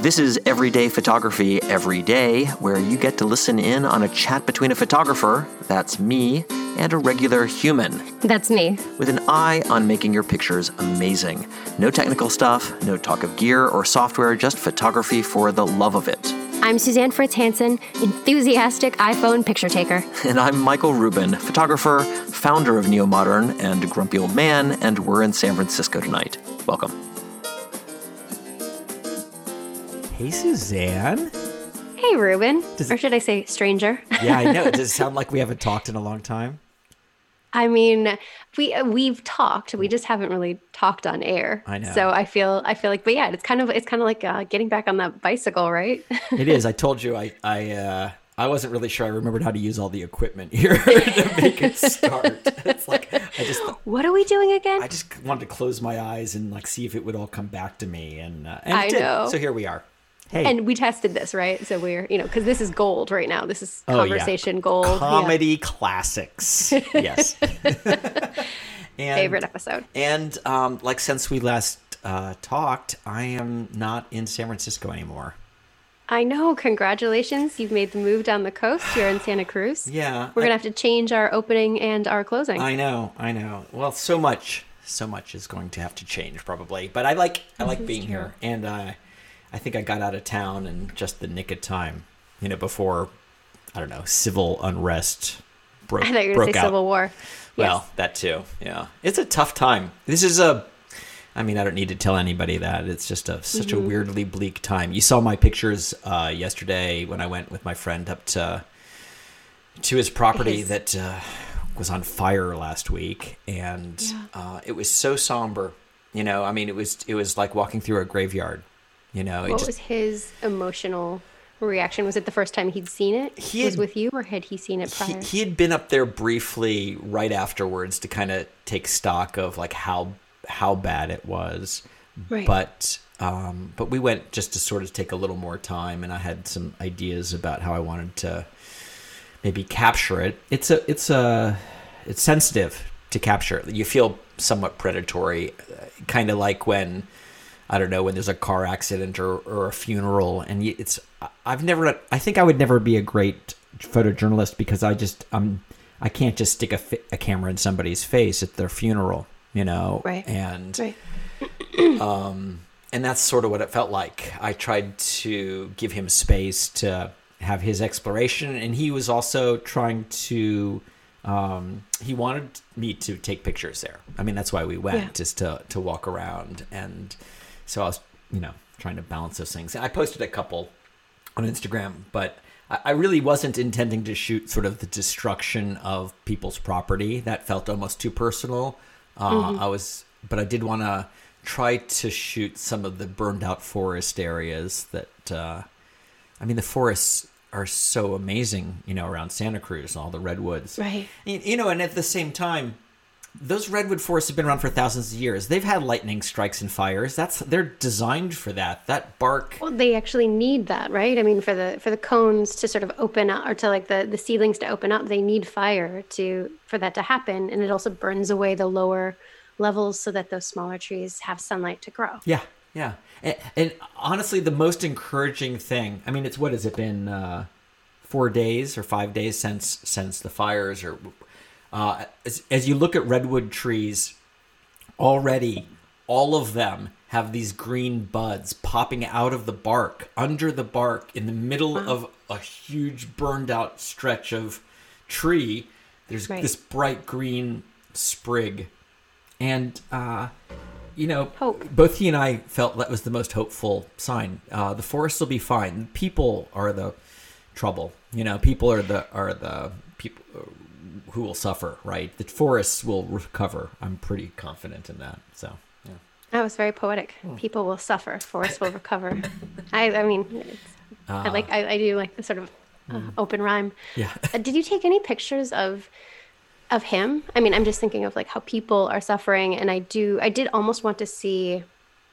This is Everyday Photography Every Day, where you get to listen in on a chat between a photographer, that's me, and a regular human, That's me. with an eye on making your pictures amazing. No technical stuff, no talk of gear or software, just photography for the love of it. I'm Suzanne Fritz Hansen, enthusiastic iPhone picture taker. And I'm Michael Rubin, photographer, founder of Neo Modern, and Grumpy Old Man, and we're in San Francisco tonight. Welcome. Hey, Suzanne. Hey, Rubin. Does- or should I say stranger? Yeah, I know. It does it sound like we haven't talked in a long time? I mean, we uh, we've talked. We just haven't really talked on air. I know. So I feel I feel like, but yeah, it's kind of it's kind of like uh, getting back on that bicycle, right? It is. I told you I I uh, I wasn't really sure I remembered how to use all the equipment here to make it start. It's like I just what are we doing again? I just wanted to close my eyes and like see if it would all come back to me, and uh, and I know. So here we are. Hey, and we tested this, right? So we're you know because this is gold right now. This is Oh, yeah. conversation gold. Yeah. comedy classics. Yes. and, Favorite episode. And um, like since we last uh, talked, I am not in San Francisco anymore. I know. Congratulations, you've made the move down the coast. You're in Santa Cruz. Yeah, We're gonna have to change our opening and our closing. I know, I know. Well, so much, so much is going to have to change probably. But I like, I like being here, and uh, I think I got out of town in just the nick of time. You know, before I don't know, civil unrest broke. I thought you were gonna say out. Civil War. Well, Yes. that too. Yeah, it's a tough time. This is a. I mean, I don't need to tell anybody that it's just a such Mm-hmm. a weirdly bleak time. You saw my pictures uh, yesterday when I went with my friend up to to his property His- that uh, was on fire last week, and uh, it was so somber. You know, I mean, it was it was like walking through a graveyard. You know, What just was his emotional reaction? Was it the first time he'd seen it? He was had- with you, or had he seen it he, he had been up there briefly right afterwards to kind of take stock of like how how bad it was Right. but um but we went just to sort of take a little more time and i had some ideas about how i wanted to maybe capture it it's a it's a it's sensitive to capture you feel somewhat predatory kind of like when I don't know when there's a car accident or, or a funeral, and it's I've never I think I would never be a great photojournalist because I just um I can't just stick a, fi- a camera in somebody's face at their funeral, you know, Right. and right. and that's sort of what it felt like. I tried to give him space to have his exploration, and he was also trying to. Um, he wanted me to take pictures there. I mean, that's why we went, Yeah. just to to walk around, and so I was, you know, trying to balance those things. I posted a couple on Instagram, but I, I really wasn't intending to shoot sort of the destruction of people's property. That felt almost too personal. Uh, I was, but I did want to try to shoot some of the burned out forest areas that. Uh, I mean, the forests are so amazing, you know, around Santa Cruz and all the redwoods. Right. You know, and at the same time, those redwood forests have been around for thousands of years. They've had lightning strikes and fires. That's they're designed for that. That bark. Well, they actually need that, right? I mean, for the for the cones to sort of open up, or to like the the seedlings to open up, they need fire to for that to happen, and it also burns away the lower levels so that those smaller trees have sunlight to grow. Yeah, yeah. And, and honestly, the most encouraging thing. I mean, it's what has it been? Uh, four days or five days since since the fires, or uh, as, as you look at redwood trees, already all of them have these green buds popping out of the bark, under the bark, in the middle of a huge burned out stretch of tree. There's Right. this bright green sprig. And, uh, you know, Hope. both he and I felt that was the most hopeful sign. Uh, the forest will be fine. People are the trouble. You know, people are the are the people who will suffer. Right? The forests will recover. I'm pretty confident in that. So, yeah. That was very poetic. Hmm. People will suffer, forests will recover. I, I mean, it's, I like, I, I do like the sort of uh, open rhyme. Yeah. Uh, did you take any pictures of, of him? I mean, I'm just thinking of like how people are suffering, and I do, I did almost want to see,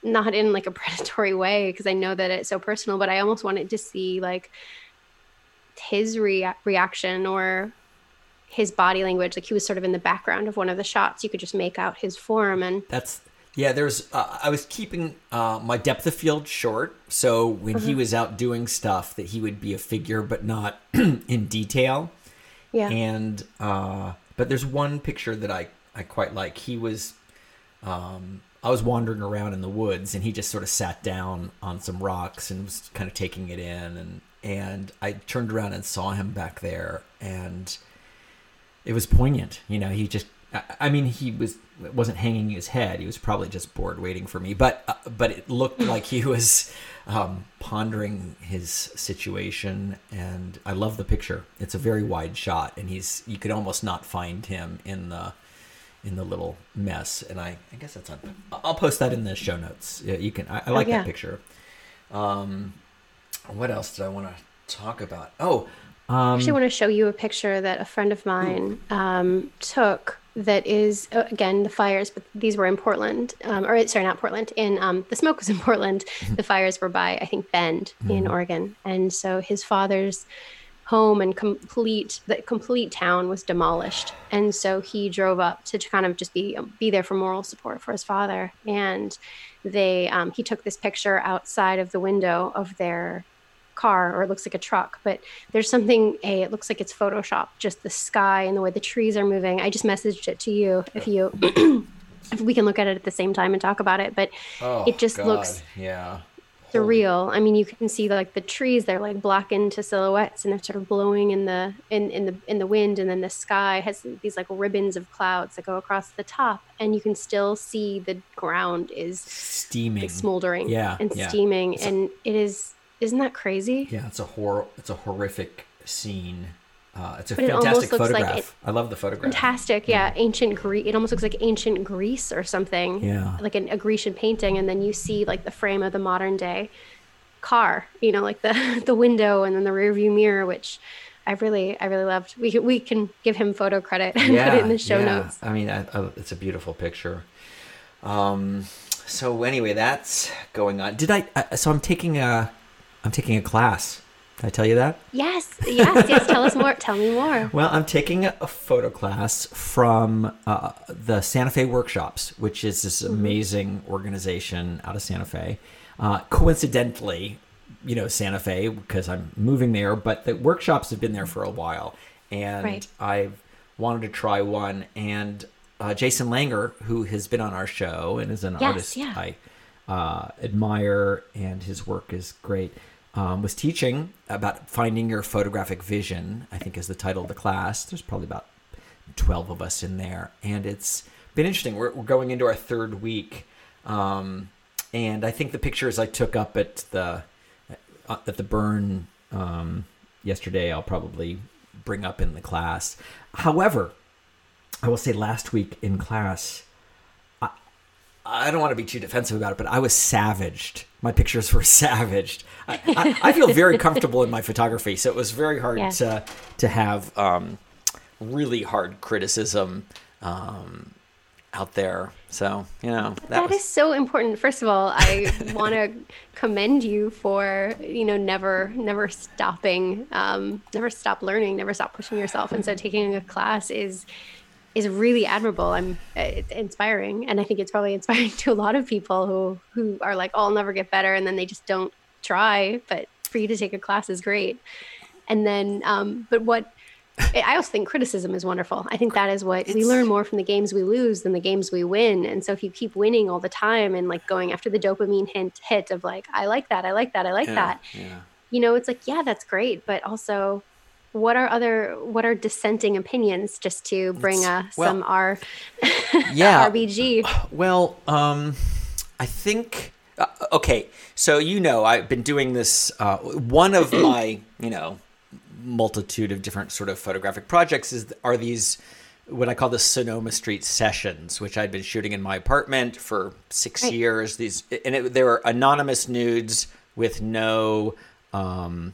not in like a predatory way, because I know that it's so personal, but I almost wanted to see like his rea- reaction or his body language. Like he was sort of in the background of one of the shots. You could just make out his form and That's Yeah, there's. Uh, I was keeping uh, my depth of field short, so when he was out doing stuff, that he would be a figure, but not in detail. Yeah. And uh, but there's one picture that I I quite like. He was. Um, I was wandering around in the woods, and he just sort of sat down on some rocks and was kind of taking it in, and and I turned around and saw him back there, and it was poignant. You know, he just. I- mean, he was wasn't hanging his head. He was probably just bored waiting for me. But uh, but it looked like he was um, pondering his situation, and I love the picture. It's a very wide shot, and he's you could almost not find him in the in the little mess. And I I guess that's on. I'll post that in the show notes. Yeah, you can. I, I like yeah. that picture. Um, what else did I want to talk about? Oh, um, actually want to show you a picture that a friend of mine um, took that is uh, again the fires but these were in portland um, or sorry not portland in um, the smoke was in portland. The fires were by i think bend in oregon. And so his father's home and complete the complete town was demolished. And so he drove up to kind of just be be there for moral support for his father. And they um, he took this picture outside of the window of their car or it looks like a truck but there's something a it looks like it's photoshop just the sky and the way the trees are moving i just messaged it to you if you if we can look at it at the same time and talk about it but oh, it just God, looks yeah. surreal i mean you can see like the trees they're like blackened to silhouettes and they're sort of blowing in the in, in the in the wind and then the sky has these like ribbons of clouds that go across the top and you can still see the ground is Steaming. smoldering Yeah, and yeah. steaming and it is isn't that crazy Yeah, it's a hor It's a horrific scene. Uh, it's a But it fantastic looks like photograph. I love the photograph. fantastic yeah ancient greece it almost looks like ancient greece or something Yeah. like an, a grecian painting and then you see like the frame of the modern day car you know like the the window and then the rear view mirror which i really i really loved we can, we can give him photo credit and put it in the show yeah. notes I mean, I, I, it's a beautiful picture. Um, so anyway, that's going on. Did I? Uh, so I'm taking a, I'm taking a class. Did I tell you that? yes yes yes tell us more tell me more Well, I'm taking a, photo class from uh, the Santa Fe Workshops, which is this amazing organization out of Santa Fe. Uh, coincidentally, you know Santa Fe because I'm moving there, but the workshops have been there for a while, and Right. I've wanted to try one. And uh, Jason Langer, who has been on our show and is an Yes, artist yeah. I uh, admire, and his work is great. Um, was teaching about finding your photographic vision. I think is the title of the class. There's probably about twelve of us in there, and it's been interesting. We're, we're going into our third week, um, and I think the pictures I took up at the uh, at the burn um, yesterday, I'll probably bring up in the class. However, I will say last week in class, I don't want to be too defensive about it, but I was savaged. My pictures were savaged. I, I, I feel very comfortable in my photography, so it was very hard Yeah. to to have um, really hard criticism um, out there. So you know that, That was, is so important. First of all, I want to commend you for you know never never stopping, um, never stop learning, never stop pushing yourself. And so taking a class is is really admirable. I'm it's inspiring, and I think it's probably inspiring to a lot of people who who are like, "Oh, I'll never get better," and then they just don't try. But for you to take a class is great. And then, um, but what I also think criticism is wonderful. I think that is what we learn more from the games we lose than the games we win. And so if you keep winning all the time and like going after the dopamine hint hit of like, I like that, I like that, I like yeah, that, yeah. you know, it's like, yeah, that's great. But also what are other what are dissenting opinions just to bring uh, well, some R Yeah. RBG. Well, um, I think uh, okay. So you know, I've been doing this. Uh, one of my you know multitude of different sort of photographic projects is are these what I call the Sonoma Street sessions, which I'd been shooting in my apartment for six Right. years. These and it, they were anonymous nudes with no um,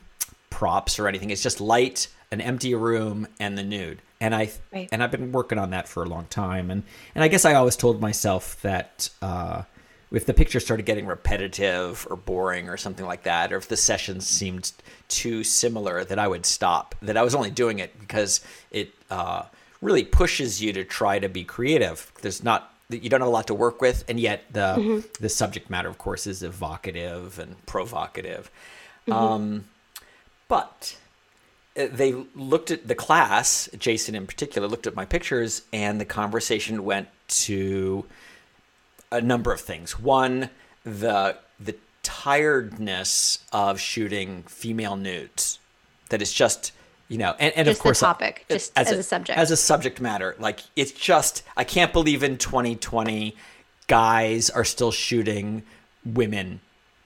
props or anything. It's just light, an empty room, and the nude. And I Right. and I've been working on that for a long time. And and I guess I always told myself that uh, if the picture started getting repetitive or boring or something like that, or if the sessions seemed too similar, that I would stop. That I was only doing it because it uh, really pushes you to try to be creative. There's not you don't have a lot to work with, and yet the the subject matter, of course, is evocative and provocative. Um, but uh, they looked at the class, Jason in particular, looked at my pictures, and the conversation went to a number of things. One, the the tiredness of shooting female nudes. That is just you know, and, and Just of the course, topic, just as a subject. as a subject matter. Like it's just I can't believe in 2020 guys are still shooting women.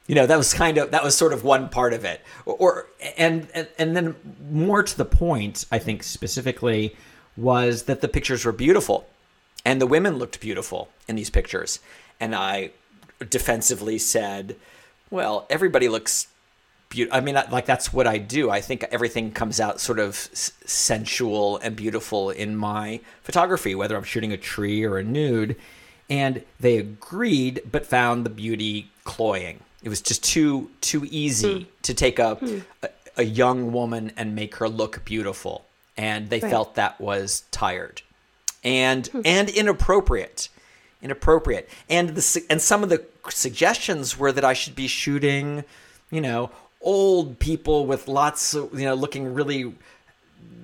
You know, that was kind of that was sort of one part of it. Or, or and, and and then more to the point, I think specifically was that the pictures were beautiful and the women looked beautiful in these pictures. And I defensively said, well, everybody looks beautiful. I mean, like that's what I do. I think everything comes out sort of sensual and beautiful in my photography, whether I'm shooting a tree or a nude. And they agreed, but found the beauty cloying. It was just too too easy hmm. to take a, hmm. a a young woman and make her look beautiful, and they Right. felt that was tired. And hmm. and inappropriate. Inappropriate. And the and some of the suggestions were that I should be shooting you know old people with lots of you know looking really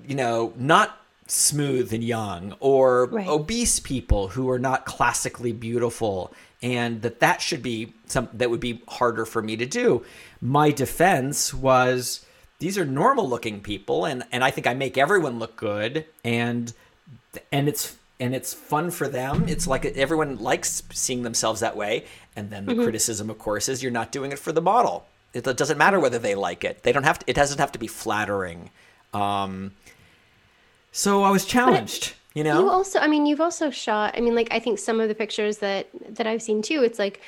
you know not smooth and young or Right. obese people who are not classically beautiful and that that should be some that would be harder for me to do. My defense was these are normal looking people and and I think I make everyone look good and and it's and it's fun for them. It's like everyone likes seeing themselves that way. And then the criticism of course is you're not doing it for the model. It doesn't matter whether they like it. They don't have to it doesn't have to be flattering. Um so i was challenged you know You also, I mean, you've also shot. I mean, like I think some of the pictures that that I've seen too. It's like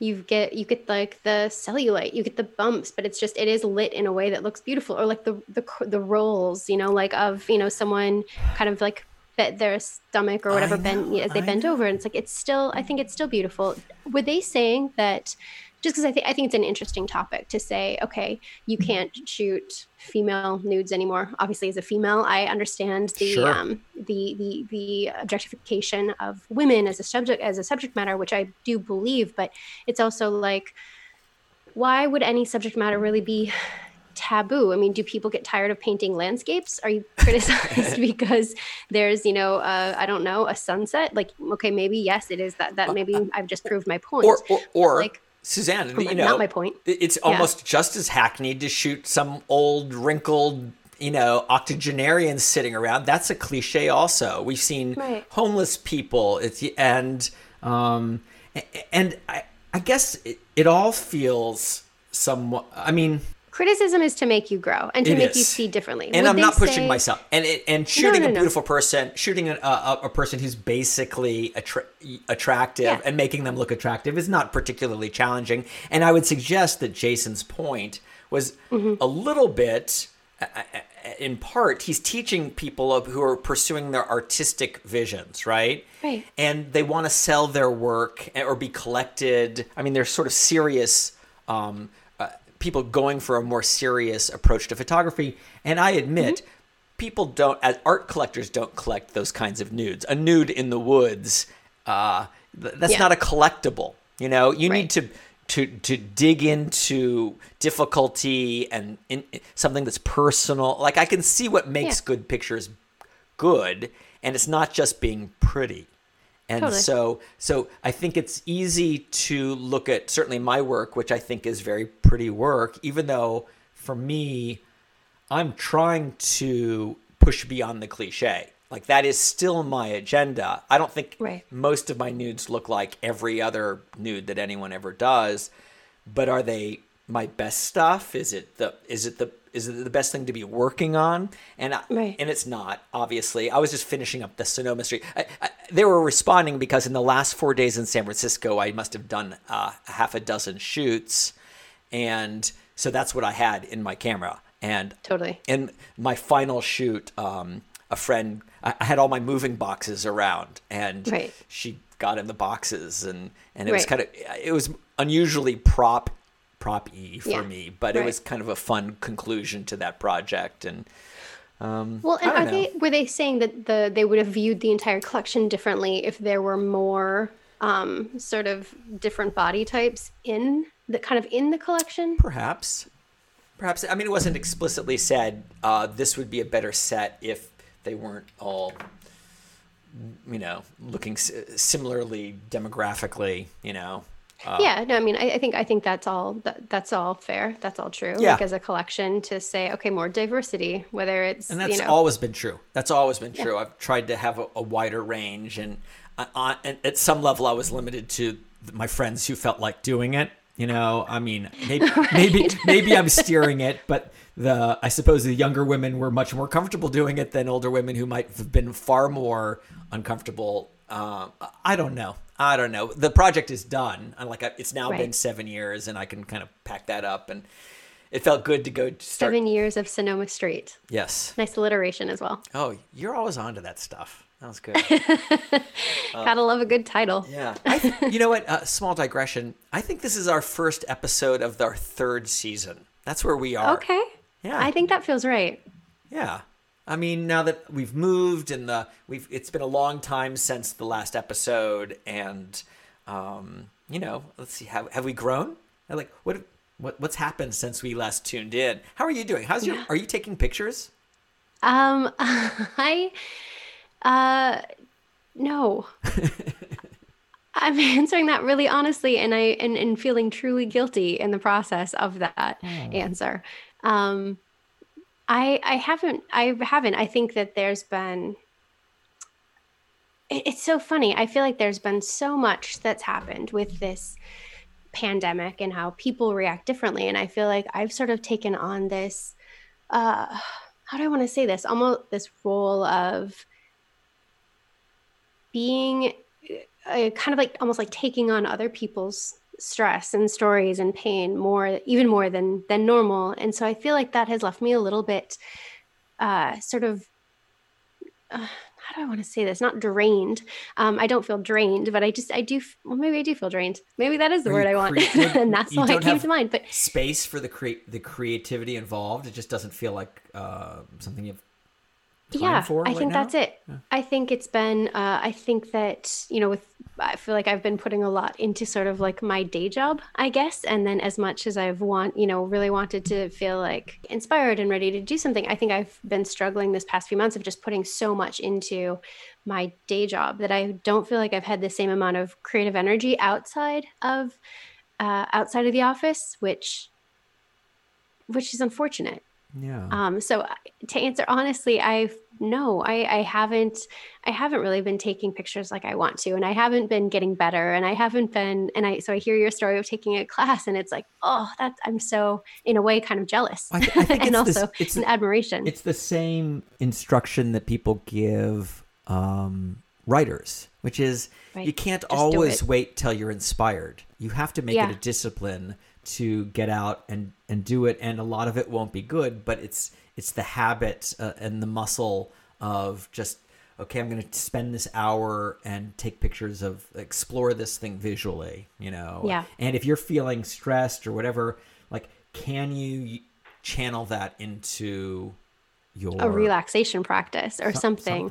you get you get like the cellulite, you get the bumps, but it's just it is lit in a way that looks beautiful, or like the the the rolls, you know, like of you know someone kind of like their stomach or whatever bent know, as they I bend over, and it's like it's still. I think it's still beautiful. Were they saying that? Just because I think I think it's an interesting topic to say, okay, you can't shoot female nudes anymore. Obviously, as a female, I understand the Sure. um, the the the objectification of women as a subject as a subject matter, which I do believe, but it's also like, why would any subject matter really be taboo? I mean, do people get tired of painting landscapes? Are you criticized because there's you know uh, I don't know a sunset? Like, okay, maybe yes, it is that that maybe I've just proved my point. or or, or like- suzanne you know not my point. it's almost just as hackneyed to shoot some old wrinkled you know octogenarian sitting around that's a cliche also we've seen Right. homeless people it's and um and i i guess it, it all feels somewhat i mean Criticism is to make you grow and to It make you see differently. and Would I'm not pushing say- myself. And and shooting no, a no. beautiful person, shooting a, a, a person who's basically attra- attractive Yeah. and making them look attractive is not particularly challenging. And I would suggest that Jason's point was Mm-hmm. a little bit. In part, he's teaching people of- who are pursuing their artistic visions, right? Right. And they want to sell their work or be collected. I mean, they're sort of serious um, people going for a more serious approach to photography. And I admit, Mm-hmm. people don't, as art collectors, don't collect those kinds of nudes. A nude in the woods, uh, th- that's Yeah. not a collectible. You know, you need to to to dig into difficulty and in, something that's personal. Like I can see what makes Yeah. good pictures good, and it's not just being pretty. And Totally. so so I think it's easy to look at certainly my work, which I think is very pretty work, even though for me, I'm trying to push beyond the cliche. Like that is still my agenda. I don't think Right. most of my nudes look like every other nude that anyone ever does, but are they my best stuff? Is it the is it the is it the best thing to be working on? And I, Right. and it's not obviously. I was just finishing up the Sonoma Street. I, I, they were responding because in the last four days in San Francisco, I must have done uh, half a dozen shoots, and so that's what I had in my camera. And Totally. in my final shoot, um, a friend, I had all my moving boxes around, and Right. she got in the boxes, and and it was kind of it was unusually prop prop E for Yeah. me, but it was kind of a fun conclusion to that project, and Um, Well, and are know. they were they saying that the they would have viewed the entire collection differently if there were more um, sort of different body types in the kind of in the collection? Perhaps. Perhaps. I mean, it wasn't explicitly said uh, this would be a better set if they weren't all, you know, looking s- similarly demographically, you know. Uh, yeah, no, I mean, I, I think I think that's all that, that's all fair. That's all true. Yeah. Like as a collection to say, okay, more diversity, whether it's And that's you know, always been true. That's always been true. I've tried to have a, a wider range, and, and at some level, I was limited to my friends who felt like doing it. You know, I mean, maybe maybe maybe I'm steering it, but the I suppose the younger women were much more comfortable doing it than older women who might have been far more uncomfortable. Uh, I don't know. I don't know. The project is done. I'm like it's now been seven years, and I can kind of pack that up, and it felt good to go start. seven years of Sonoma Street. Yes. Nice alliteration as well. Oh, you're always onto that stuff. That was good. Gotta love a good title. yeah. I th- you know what? Uh, small digression. I think this is our first episode of our third season. That's where we are. Okay. Yeah. I think that feels right. Yeah. I mean, now that we've moved and the we've it's been a long time since the last episode, and um, you know, let's see, have have we grown? Like, what what what's happened since we last tuned in? How are you doing? How's your? Are you taking pictures? Um, I, uh, no. I'm answering that really honestly, and I and, and feeling truly guilty in the process of that answer. Um, I I haven't I haven't. I think that there's been. It's so funny. I feel like there's been so much that's happened with this pandemic and how people react differently, and I feel like I've sort of taken on this. Uh, how do I want to say this? Almost this role of being uh, kind of like almost like taking on other people's stress and stories and pain more, even more than than normal. And so I feel like that has left me a little bit, uh, sort of. Uh, how do I want to say this? Not drained. Um, I don't feel drained, but I just I do. Well, maybe I do feel drained. Maybe that is the Are word I want, creative? and that's why it came to mind. But Space for the cre- the creativity involved. It just doesn't feel like uh, something you've yeah i right think now? that's it i think it's been uh, i think that you know with i feel like i've been putting a lot into sort of like my day job i guess and then as much as i've want you know really wanted to feel like inspired and ready to do something i think i've been struggling this past few months of just putting so much into my day job that i don't feel like i've had the same amount of creative energy outside of uh, outside of the office which which is unfortunate Yeah. um, so to answer honestly, I've no, I, I haven't, I haven't really been taking pictures like I want to, and I haven't been getting better, and I haven't been, and I, so I hear your story of taking a class, and it's like, oh, that's, I'm so in a way kind of jealous, I I think and this- also it's- an admiration. It's the same instruction that people give um, writers, which is Right. you can't Just always wait till you're inspired. You have to make Yeah. it a discipline to get out and, and do it. And a lot of it won't be good, but it's it's the habit uh, and the muscle of just okay. I'm going to spend this hour and take pictures of explore this thing visually. You know. Yeah. And if you're feeling stressed or whatever, like, can you channel that into your a relaxation practice or so- something.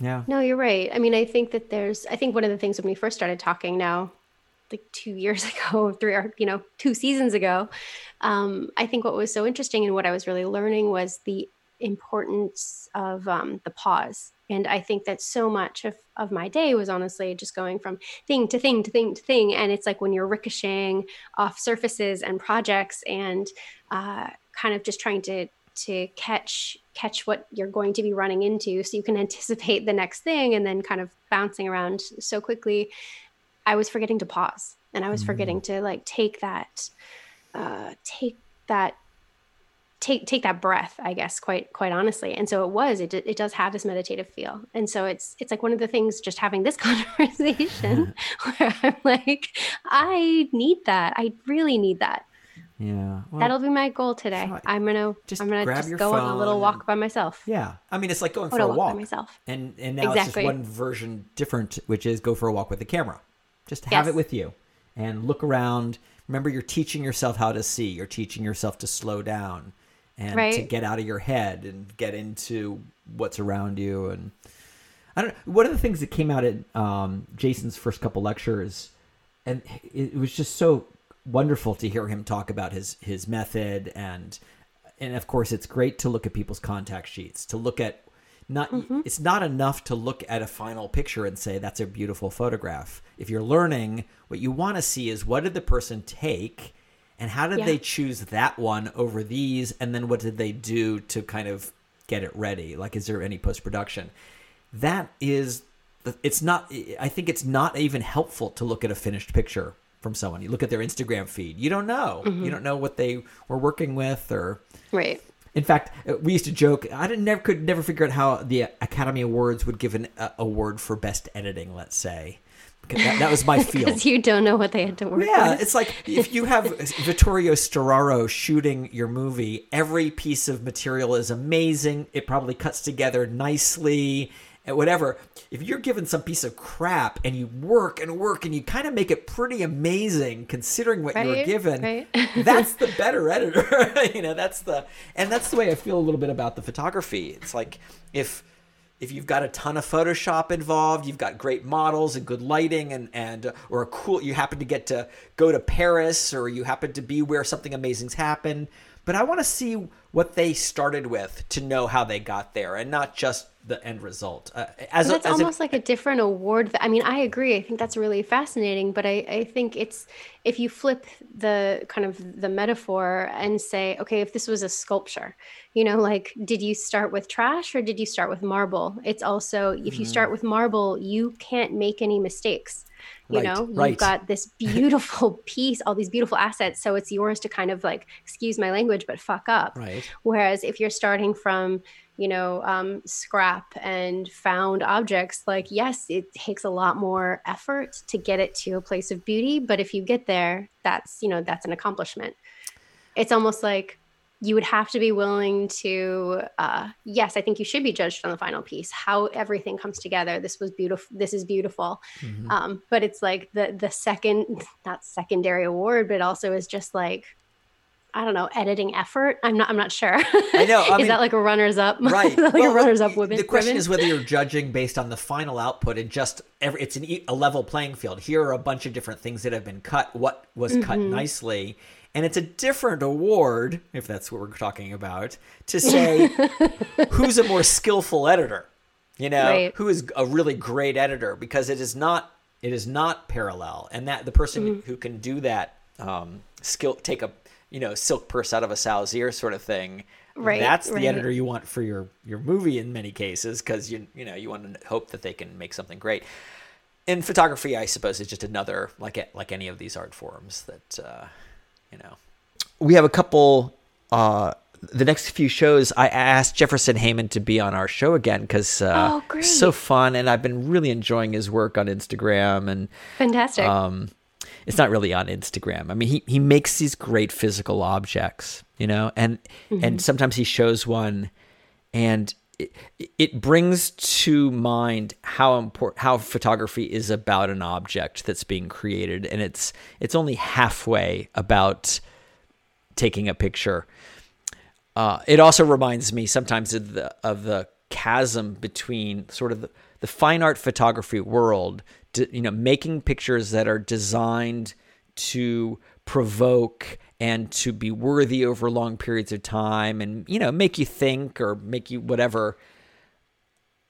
Yeah. No, you're right. I mean, I think that there's, I think one of the things when we first started talking now, like two years ago, three or, you know, two seasons ago, um, I think what was so interesting and what I was really learning was the importance of um, the pause. And I think that so much of, of my day was honestly just going from thing to thing to thing to thing. And it's like when you're ricocheting off surfaces and projects and uh, kind of just trying to to catch catch what you're going to be running into so you can anticipate the next thing and then kind of bouncing around so quickly i was forgetting to pause and i was forgetting to like take that uh take that take take that breath i guess quite quite honestly and so it was it, it does have this meditative feel and so it's it's like one of the things just having this conversation where i'm like i need that i really need that Yeah. Well, That'll be my goal today. try- I'm gonna just I'm gonna just go on a little walk and- by myself. yeah. I mean, it's like going for a walk walk. by myself. And and now Exactly. it's just one version different, which is go for a walk with the camera. Just have Yes. it with you and look around. Remember, you're teaching yourself how to see. You're teaching yourself to slow down, and to get out of your head and get into what's around you and I don't know. one of the things that came out at um, Jason's first couple lectures and it, it was just so wonderful to hear him talk about his his method and and of course it's great to look at people's contact sheets to look at not mm-hmm. it's not enough to look at a final picture and say that's a beautiful photograph. If you're learning what you want to see is what did the person take and how did Yeah. they choose that one over these? And then what did they do to kind of get it ready? Like is there any post production that is it's not i think it's not even helpful to look at a finished picture from someone. You look at their instagram feed. You don't know. You mm-hmm. don't know what they were working with or Right. In fact uh, we used to joke i didn't never could never figure out how the academy awards would give an award for best editing let's say because that, that was my field Because you don't know what they had to work yeah, with. it's like if you have Vittorio Storaro shooting your movie, every piece of material is amazing. It probably cuts together nicely and whatever. If you're given some piece of crap and you work and work and you kind of make it pretty amazing considering what you're given, right. that's the better editor. you know, that's the and that's the way I feel a little bit about the photography. It's like if if you've got a ton of Photoshop involved, you've got great models and good lighting, and and uh, or a cool, you happen to get to go to Paris, or you happen to be where something amazing's happened. But I want to see what they started with to know how they got there, and not just the end result. Uh, as But a, that's a- almost like a different award. I mean, I agree. I think that's really fascinating. But I, I think it's if you flip the kind of the metaphor and say, okay, if this was a sculpture, you know, like did you start with trash or did you start with marble? It's also if you start with marble, you can't make any mistakes. You Right, know, right. you've got this beautiful piece, all these beautiful assets. So it's yours to kind of like, excuse my language, but fuck up. right. Whereas if you're starting from, you know, um, scrap and found objects, like, yes, it takes a lot more effort to get it to a place of beauty. But if you get there, that's, you know, that's an accomplishment. It's almost like you would have to be willing to, uh, yes, I think you should be judged on the final piece, how everything comes together. This was beautiful. This is beautiful. Mm-hmm. Um, but it's like the, the second, not secondary award, but also is just like, I don't know, editing effort. I'm not. I'm not sure. I know, I is mean- that like a runners up? Right. like Well, a runners up women? The question ribbon? is whether you're judging based on the final output and just every, it's an, a level playing field. Here are a bunch of different things that have been cut. What was cut Mm-hmm. nicely, and it's a different award if that's what we're talking about to say who's a more skillful editor. You know, Right. who is a really great editor because it is not it is not parallel, and that the person Mm-hmm. who can do that um, skill take a you know silk purse out of a sow's ear sort of thing. Right, That's the right. editor you want for your your movie in many cases because you you know you want to hope that they can make something great. In photography, I suppose is just another like like any of these art forms that uh, you know. We have a couple. Uh, the next few shows, I asked Jefferson Hayman to be on our show again because uh, Oh, great. so fun, and I've been really enjoying his work on Instagram and Fantastic. um, it's not really on Instagram. I mean, he, he makes these great physical objects, you know, and and sometimes he shows one, and it, it brings to mind how important how photography is about an object that's being created, and it's it's only halfway about taking a picture. Uh, it also reminds me sometimes of the of the chasm between sort of the, the fine art photography world, you know, making pictures that are designed to provoke and to be worthy over long periods of time, and you know, make you think or make you whatever.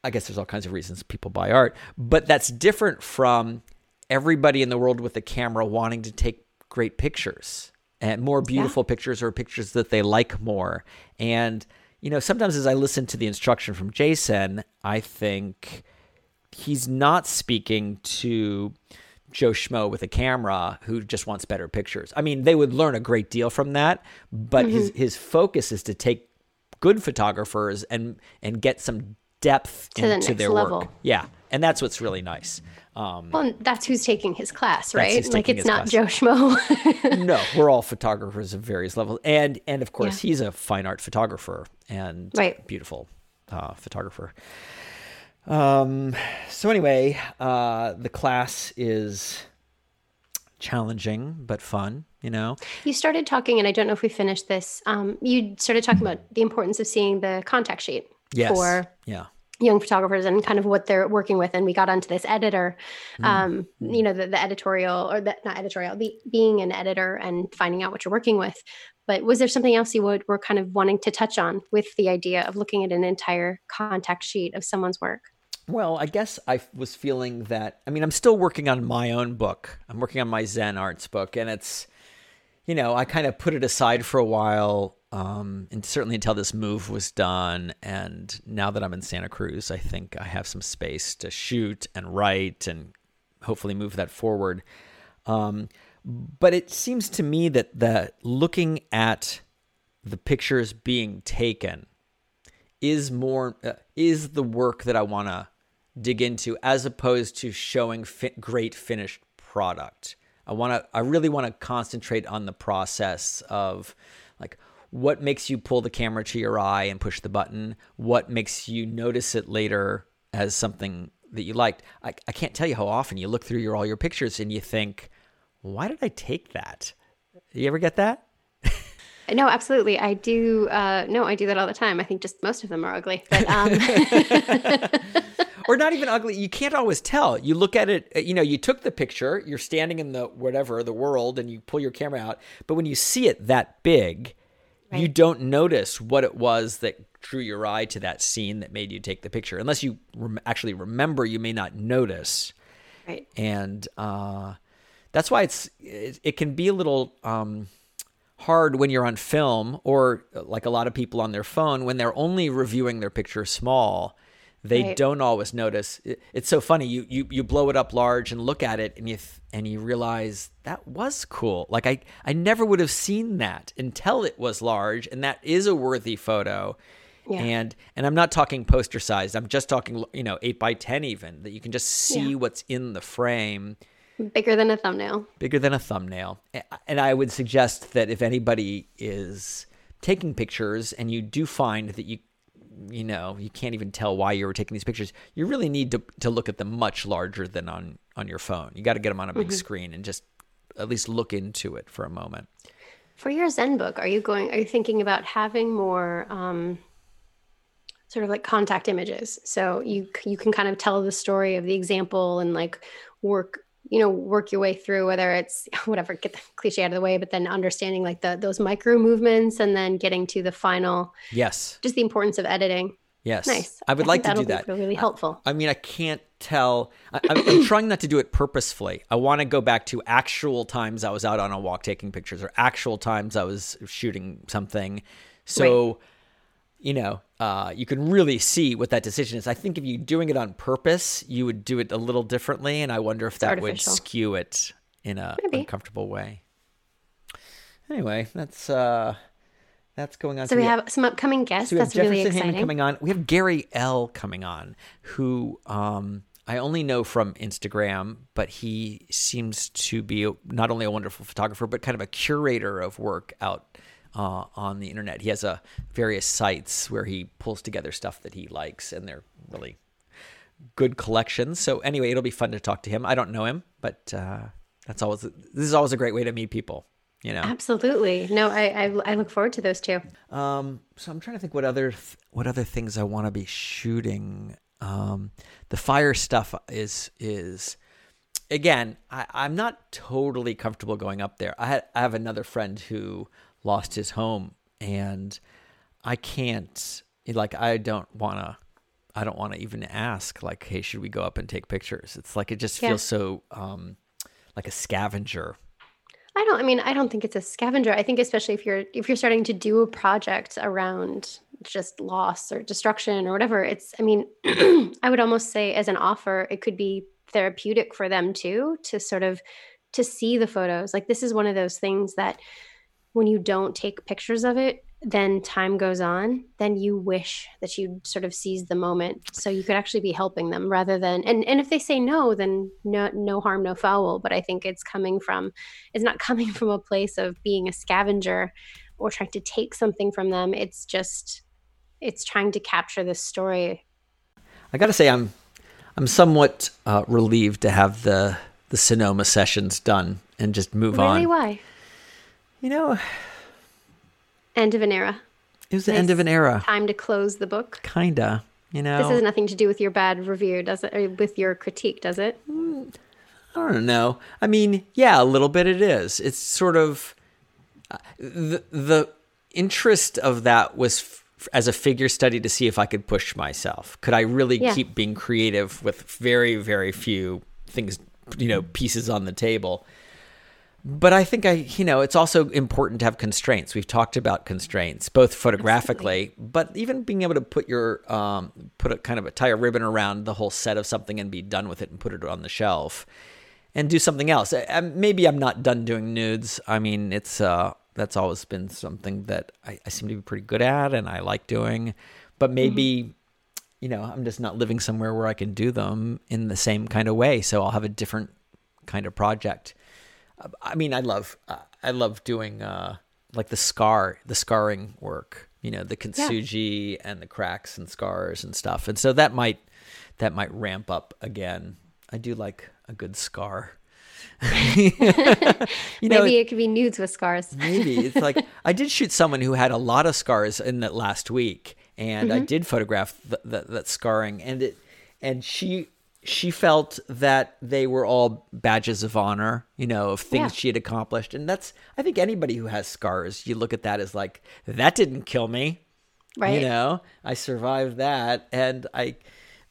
I guess there's all kinds of reasons people buy art, but that's different from everybody in the world with a camera wanting to take great pictures and more beautiful pictures or pictures that they like more. And you know, sometimes as I listen to the instruction from Jason, I think he's not speaking to Joe Schmo with a camera who just wants better pictures. I mean, they would learn a great deal from that, but his his focus is to take good photographers and and get some depth To the into next their level. work. Yeah, and that's what's really nice. Um, well, that's who's taking his class, right? Like it's not class. Joe Schmo. no, we're all photographers of various levels, and and of course Yeah. he's a fine art photographer and Right. beautiful uh, photographer. Um. So anyway, uh, the class is challenging but fun. You know, You started talking, and I don't know if we finished this. Um, you started talking about the importance of seeing the contact sheet yes, for yeah, young photographers and kind of what they're working with. And we got onto this editor, Mm. um, you know, the, the editorial or the, not editorial, the, being an editor and finding out what you're working with. But was there something else you would, were kind of wanting to touch on with the idea of looking at an entire contact sheet of someone's work? Well, I guess I was feeling that. I mean, I'm still working on my own book. I'm working on my Zen arts book, and it's, you know, I kind of put it aside for a while, um, and certainly until this move was done. And now that I'm in Santa Cruz, I think I have some space to shoot and write and hopefully move that forward. Um, but it seems to me that the looking at the pictures being taken is more uh, is the work that I want to dig into as opposed to showing fi- great finished product. I want to I really want to concentrate on the process of like what makes you pull the camera to your eye and push the button, what makes you notice it later as something that you liked. I, I can't tell you how often you look through your all your pictures and you think, why did I take that? You ever get that? No, absolutely. I do. Uh, no, I do that all the time. I think just most of them are ugly, but um, or not even ugly. You can't always tell. You look at it, you know, you took the picture, you're standing in the whatever, the world, and you pull your camera out. But when you see it that big, you don't notice what it was that drew your eye to that scene that made you take the picture. Unless you rem- actually remember, you may not notice. right. And uh, that's why it's it, it can be a little um, hard when you're on film or like a lot of people on their phone when they're only reviewing their picture small they Right. don't always notice it, it's so funny you, you you blow it up large and look at it and you th- and you realize that was cool like i i never would have seen that until it was large and that is a worthy photo Yeah. and and i'm not talking poster sized i'm just talking you know 8 by 10 even that you can just see Yeah. what's in the frame Bigger than a thumbnail. bigger than a thumbnail. And I would suggest that if anybody is taking pictures and you do find that you you know, you can't even tell why you were taking these pictures, you really need to to look at them much larger than on on your phone. You got to get them on a big screen and just at least look into it for a moment. For your Zen book, are you going? Are you thinking about having more um, sort of like contact images? So you you can kind of tell the story of the example and like work you know work your way through whether it's whatever get the cliche out of the way, but then understanding like the those micro movements and then getting to the final Yes. just the importance of editing. Yes. Nice. I would think like to do that. Really helpful. I mean, I can't tell. I, I'm, I'm trying not to do it purposefully. I want to go back to actual times I was out on a walk taking pictures or actual times I was shooting something. So, you know, uh, you can really see what that decision is. I think if you're doing it on purpose, you would do it a little differently. And I wonder if that would skew it in a Maybe. uncomfortable way. Anyway, that's uh, that's going on. So we have some upcoming guests. So we have That's really Jefferson Hayman exciting. coming on. We have Gary L coming on, who um, I only know from Instagram, but he seems to be not only a wonderful photographer, but kind of a curator of work out uh, on the internet. He has a various sites where he pulls together stuff that he likes, and they're really good collections. So anyway, it'll be fun to talk to him. I don't know him, but uh, that's always this is always a great way to meet people. You know. Absolutely. No, I, I I look forward to those too. Um, so I'm trying to think what other th- what other things I want to be shooting. Um, the fire stuff is is again. I, I'm not totally comfortable going up there. I, had, I have another friend who lost his home, and I can't. Like I don't want to. I don't want to even ask. Like, hey, should we go up and take pictures? It's like it just Yeah. feels so um, like a scavenger. I don't I mean I don't think it's a scavenger. I think especially if you're if you're starting to do a project around just loss or destruction or whatever, it's I mean I would almost say as an offer it could be therapeutic for them too to sort of to see the photos. Like this is one of those things that when you don't take pictures of it, then time goes on, then you wish that you'd sort of seize the moment so you could actually be helping them rather than and and if they say no, then no no harm, no foul. But I think it's coming from it's not coming from a place of being a scavenger or trying to take something from them. It's just it's trying to capture this story. I got to say, I'm I'm somewhat uh, relieved to have the the Sonoma sessions done and just move Really? on. Why? You know, End of an era. it was the end of an era, Time to close the book. kinda. You know, This has nothing to do with your bad review, does it? Or with your critique, does it? I don't know. I mean, yeah, a little bit it is. It's sort of uh, the the interest of that was f- as a figure study to see if I could push myself. Could I really Yeah. keep being creative with very very few things, you know, pieces on the table? But I think I, you know, it's also important to have constraints. We've talked about constraints, both photographically, but even being able to put your, um, put a kind of a tie a ribbon around the whole set of something and be done with it and put it on the shelf, and do something else. Maybe I'm not done doing nudes. I mean, it's uh, that's always been something that I, I seem to be pretty good at and I like doing. But maybe, you know, I'm just not living somewhere where I can do them in the same kind of way. So I'll have a different kind of project. I mean, I love uh, I love doing uh, like the scar, the scarring work. You know, the kintsugi and the cracks and scars and stuff. And so that might that might ramp up again. I do like a good scar. you know, Maybe it could be nudes with scars. maybe it's like I did shoot someone who had a lot of scars in that last week, and I did photograph th- th- that scarring, and it and she she felt that they were all badges of honor, you know, of things Yeah. she had accomplished, and that's I think anybody who has scars, you look at that as like that didn't kill me, Right. you know, I survived that, and I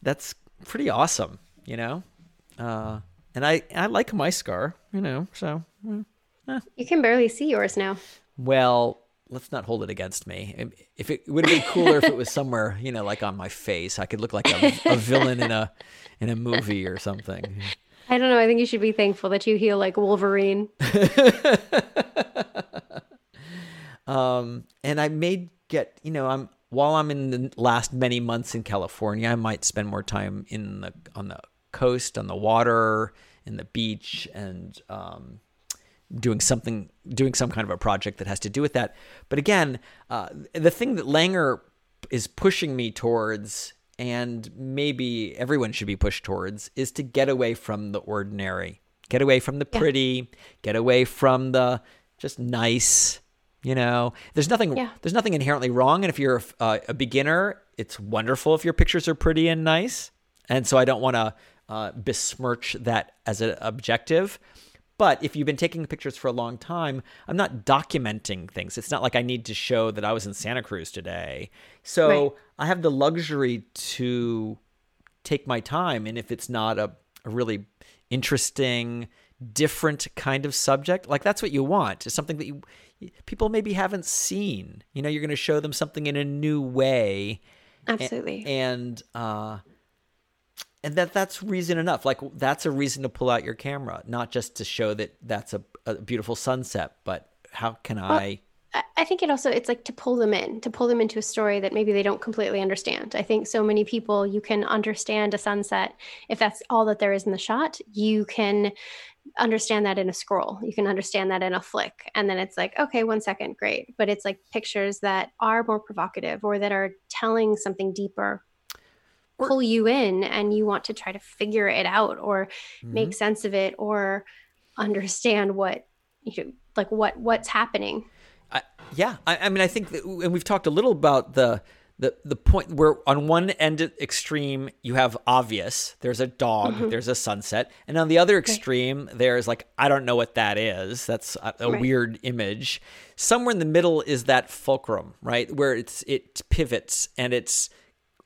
that's pretty awesome, you know, uh, and I I like my scar, you know, so. mm. You can barely see yours now. Well, let's not hold it against me. If it would have been cooler if it was somewhere, you know, like on my face, I could look like a, a villain in a in a movie or something. I don't know. I think you should be thankful that you heal like Wolverine. Um, and I may get, you know, I'm while I'm in the last many months in California, I might spend more time in the on the coast, on the water, in the beach, and um, doing something, doing some kind of a project that has to do with that. But again, uh, the thing that Langer is pushing me towards, and maybe everyone should be pushed towards, is to get away from the ordinary, get away from the pretty, get away from the just nice. You know, there's nothing. Yeah. There's nothing inherently wrong, and if you're uh, a beginner, it's wonderful if your pictures are pretty and nice. And so I don't want to uh, besmirch that as an objective. But if you've been taking pictures for a long time, I'm not documenting things. It's not like I need to show that I was in Santa Cruz today. So Right. I have the luxury to take my time. And if it's not a, a really interesting, different kind of subject, like that's what you want. Is something that you people maybe haven't seen. You know, you're going to show them something in a new way Absolutely. and uh and that that's reason enough like that's a reason to pull out your camera not just to show that that's a, a beautiful sunset but how can i I- I think it also it's like to pull them in, to pull them into a story that maybe they don't completely understand. I think so many people you can understand a sunset if that's all that there is in the shot. You can understand that in a scroll. You can understand that in a flick. And then it's like, okay, one second, great. But it's like pictures that are more provocative or that are telling something deeper pull you in and you want to try to figure it out or Mm-hmm. make sense of it or understand what you know, like what what's happening. I, yeah, I, I mean, I think, that, and we've talked a little about the the the point where on one end extreme you have obvious. There's a dog. There's a sunset, and on the other extreme there's like I don't know what that is. That's a, a Right. weird image. Somewhere in the middle is that fulcrum, right, where it's it pivots and it's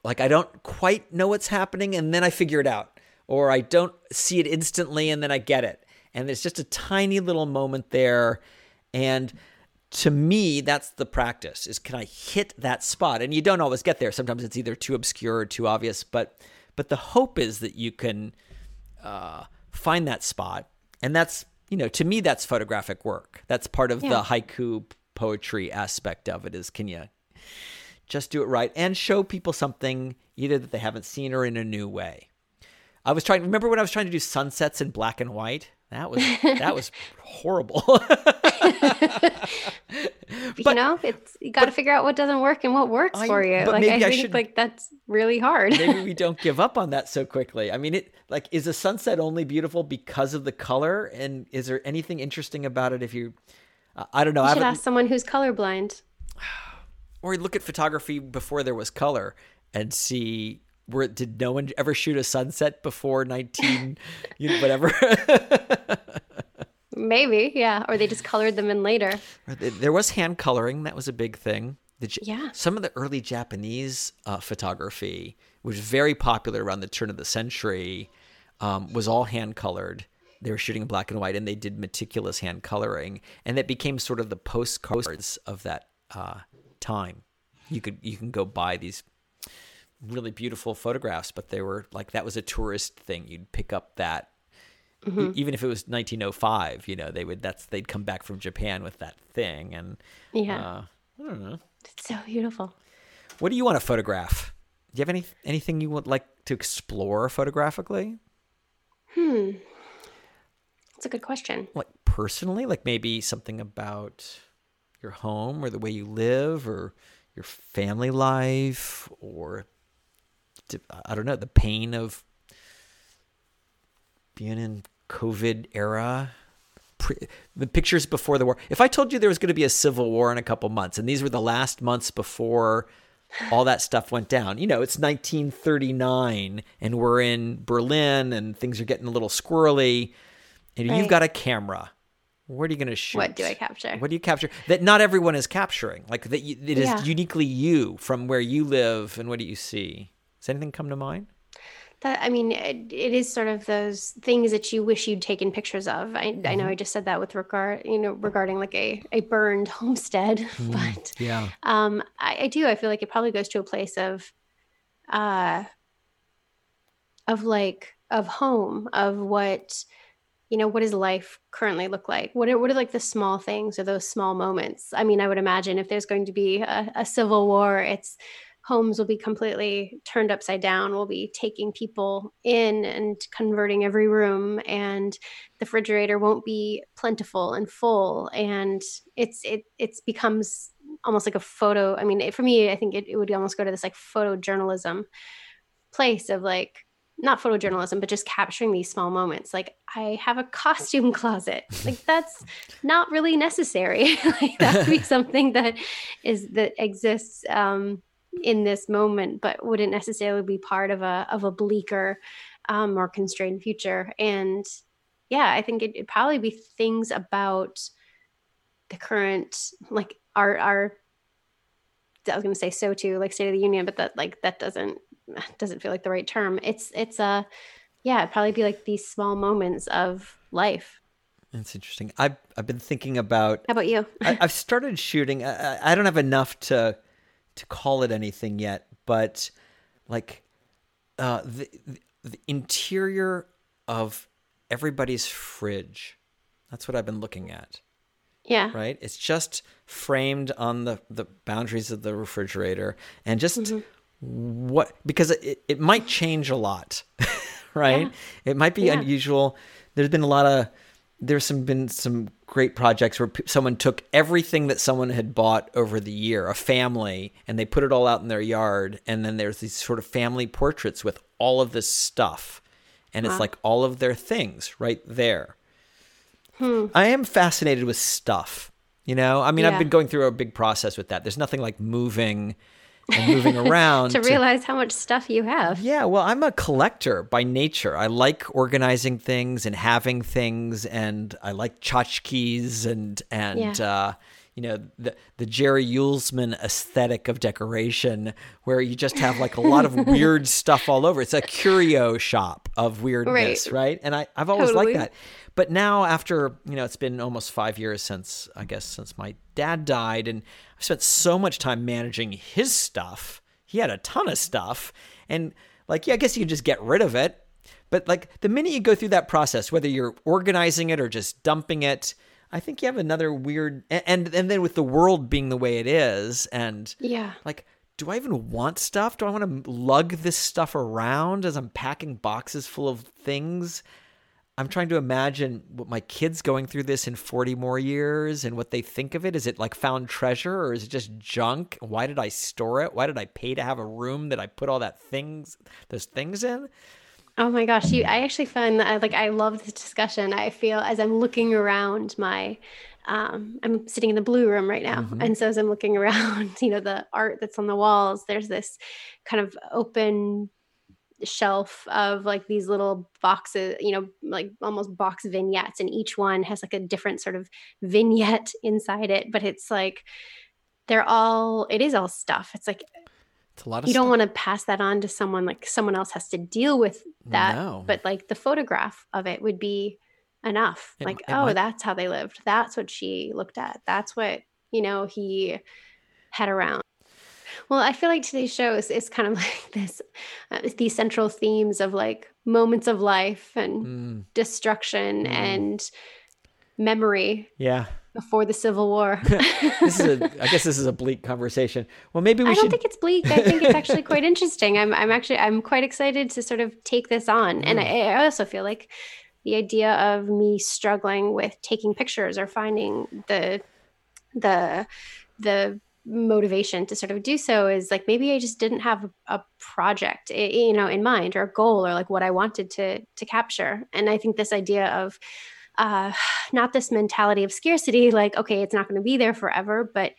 like I don't quite know what's happening, and then I figure it out, or I don't see it instantly, and then I get it, and there's just a tiny little moment there, and to me that's the practice is can i hit that spot? And you don't always get there. Sometimes it's either too obscure or too obvious but but the hope is that you can uh, find that spot. And that's you know to me that's photographic work. That's part of the haiku poetry aspect of it is can you just do it right and show people something either that they haven't seen or in a new way i was trying remember when i was trying to do sunsets in black and white That was that was horrible. but, you know, it's you got to figure out what doesn't work and what works I- for you. but Like maybe I I think should- like that's really hard. Maybe we don't give up on that so quickly. I mean, it like is a sunset only beautiful because of the color, and is there anything interesting about it if you? Uh, I don't know. you I should ask someone who's colorblind. or look at photography before there was color and see where did no one ever shoot a sunset before 19 you know, whatever Maybe, yeah. Or they just colored them in later. there was hand coloring that was a big thing the, Yeah. some of the early japanese uh, photography which was very popular around the turn of the century um, was all hand colored they were shooting in black and white and they did meticulous hand coloring and that became sort of the postcards of that uh, time you could you can go buy these really beautiful photographs, but they were like that was a tourist thing. You'd pick up that e- even if it was 1905, you know, they would that's they'd come back from Japan with that thing and Yeah. uh, I don't know. It's so beautiful. What do you want to photograph? Do you have any anything you would like to explore photographically? Hmm, that's a good question. Like personally, like maybe something about your home or the way you live or your family life or I don't know, the pain of being in COVID era. Pre- the pictures before the war. If I told you there was going to be a civil war in a couple months, and these were the last months before all that stuff went down, you know, it's 1939, and we're in Berlin, and things are getting a little squirrely, and you've got a camera. What are you going to shoot? What do I capture? What do you capture that not everyone is capturing? Like that, you, it is Yeah. uniquely you from where you live, and what do you see? Does anything come to mind? That I mean, it, it is sort of those things that you wish you'd taken pictures of. I, I Mm-hmm. know I just said that with regard, you know, regarding like a, a burned homestead, Mm-hmm. but Yeah. um, I, I do. I feel like it probably goes to a place of, uh, of like of home, of what, you know, what does life currently look like? What are what are like the small things or those small moments? I mean, I would imagine if there's going to be a, a civil war, it's homes will be completely turned upside down. We'll be taking people in and converting every room, and the refrigerator won't be plentiful and full. And it's it it's becomes almost like a photo. I mean, it, for me, I think it, it would almost go to this like photojournalism place of like not photojournalism, but just capturing these small moments. Like I have a costume closet. Like that's not really necessary. like that would be something that is that exists um, in this moment, but wouldn't necessarily be part of a of a bleaker, um, more constrained future. And yeah, I think it, it'd probably be things about the current like our our I was going to say so too, like State of the Union, but that like that doesn't doesn't feel like the right term. It's it's a yeah, it'd probably be like these small moments of life. That's interesting. I've I've been thinking about. How about you? I, I've started shooting. I, I- don't have enough to to call it anything yet, but like uh, the the interior of everybody's fridge. That's what I've been looking at. Yeah. right? It's just framed on the, the boundaries of the refrigerator and just Mm-hmm. What because it, it might change a lot, right? It might be Yeah. unusual. There's been a lot of there's some been some great projects where p- someone took everything that someone had bought over the year, a family, and they put it all out in their yard, and then there's these sort of family portraits with all of this stuff, and it's like all of their things right there. Hmm. I am fascinated with stuff. You know, I mean, I've been going through a big process with that. There's nothing like moving and moving around to realize how much stuff you have. yeah, well, I'm a collector by nature. I like organizing things and having things, and I like tchotchkes and and Yeah. uh, you know the the Jerry Uelsmann aesthetic of decoration, where you just have like a lot of weird stuff all over. It's a curio shop of weirdness, right? Right. And I I've always Totally. liked that. But now, after you know, it's been almost five years since I guess since my dad died, and I've spent so much time managing his stuff. He had a ton of stuff, and like, yeah, I guess you could just get rid of it. But like the minute you go through that process, whether you're organizing it or just dumping it, I think you have another weird. And and then with the world being the way it is, and Yeah. like do i even want stuff do i want to lug this stuff around as i'm packing boxes full of things I'm trying to imagine what my kids going through this in 40 more years and what they think of it. Is it like found treasure or is it just junk? Why did I store it? Why did I pay to have a room that I put all that things, those things in? Oh my gosh, you I actually find that I, like I love this discussion. I feel as I'm looking around my um, I'm sitting in the blue room right now. Mm-hmm. And so as I'm looking around, you know, the art that's on the walls, there's this kind of open shelf of like these little boxes, you know, like almost box vignettes. And each one has like a different sort of vignette inside it. But it's like they're all, it is all stuff. It's like, it's a lot of you stuff. don't want to pass that on to someone like someone else has to deal with that. No. But like the photograph of it would be enough. It, like, it oh, might... that's how they lived. That's what she looked at. That's what, you know, he had around. Well, I feel like today's show is, is kind of like this, uh, these central themes of like moments of life and mm. destruction mm. and memory. Yeah. Before the Civil War. this is a, I guess this is a bleak conversation. Well, maybe we I should. don't think it's bleak. I think it's actually quite interesting. I'm, I'm actually, I'm quite excited to sort of take this on. Mm. And I, I also feel like the idea of me struggling with taking pictures or finding the the the motivation to sort of do so is like maybe I just didn't have a project you know in mind or a goal or like what I wanted to to capture. And I think this idea of uh not this mentality of scarcity like okay it's not going to be there forever but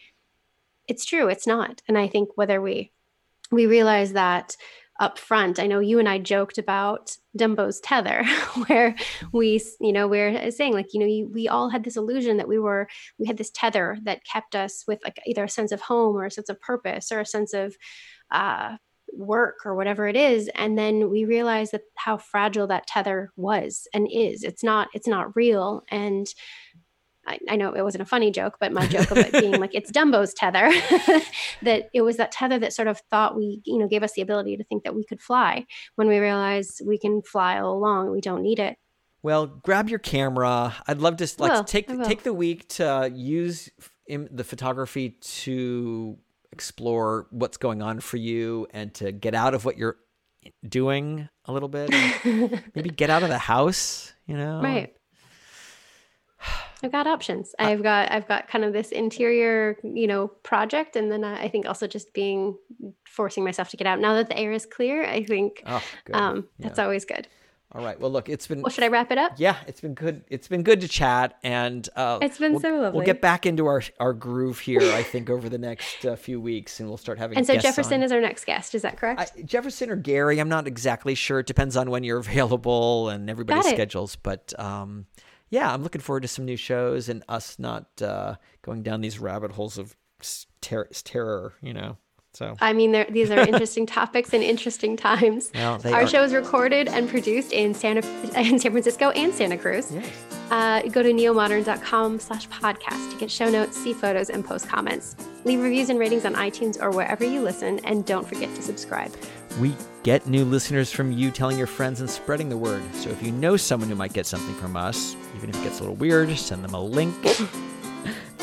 it's true it's not. And I think whether we we realize that up front. I know you and I joked about Dumbo's tether, where we, you know, we're saying like, you know, you, we all had this illusion that we were, we had this tether that kept us with like either a sense of home or a sense of purpose or a sense of uh, work or whatever it is. And then we realized that how fragile that tether was and is. It's not, it's not real. And I, I, know it wasn't a funny joke, but my joke of it being like it's Dumbo's tether, that it was that tether that sort of thought we, you know, gave us the ability to think that we could fly when we realize we can fly all along. We don't need it. Well, grab your camera. I'd love to like will, take take the week to use the photography to explore what's going on for you and to get out of what you're eh, doing a little bit. maybe get out of the house, you know. Right I've got options. I've got I've got kind of this interior, you know, project, and then I think also just being forcing myself to get out now that the air is clear. I think oh, um, yeah. that's always good. All right. Well, look, it's been. Well, should I wrap it up? Yeah, it's been good. It's been good to chat, and uh, it's been we'll, so lovely. We'll get back into our our groove here. I think over the next uh, few weeks, and we'll start having. And so Jefferson on. is our next guest. Is that correct? I, Jefferson or Gary? I'm not exactly sure. It depends on when you're available and everybody's schedules. But um, yeah, I'm looking forward to some new shows and us not uh, going down these rabbit holes of ter- terror, you know. So I mean, these are interesting topics and interesting times. Well, Our are. show is recorded and produced in Santa in San Francisco and Santa Cruz. Yes. Uh, go to neomodern.com slash podcast to get show notes, see photos, and post comments. Leave reviews and ratings on iTunes or wherever you listen, and don't forget to subscribe. We get new listeners from you telling your friends and spreading the word. So if you know someone who might get something from us, even if it gets a little weird, send them a link.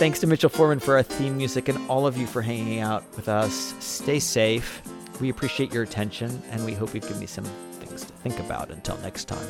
Thanks to Mitchell Foreman for our theme music and all of you for hanging out with us. Stay safe. We appreciate your attention and we hope we've given you some things to think about. Until next time.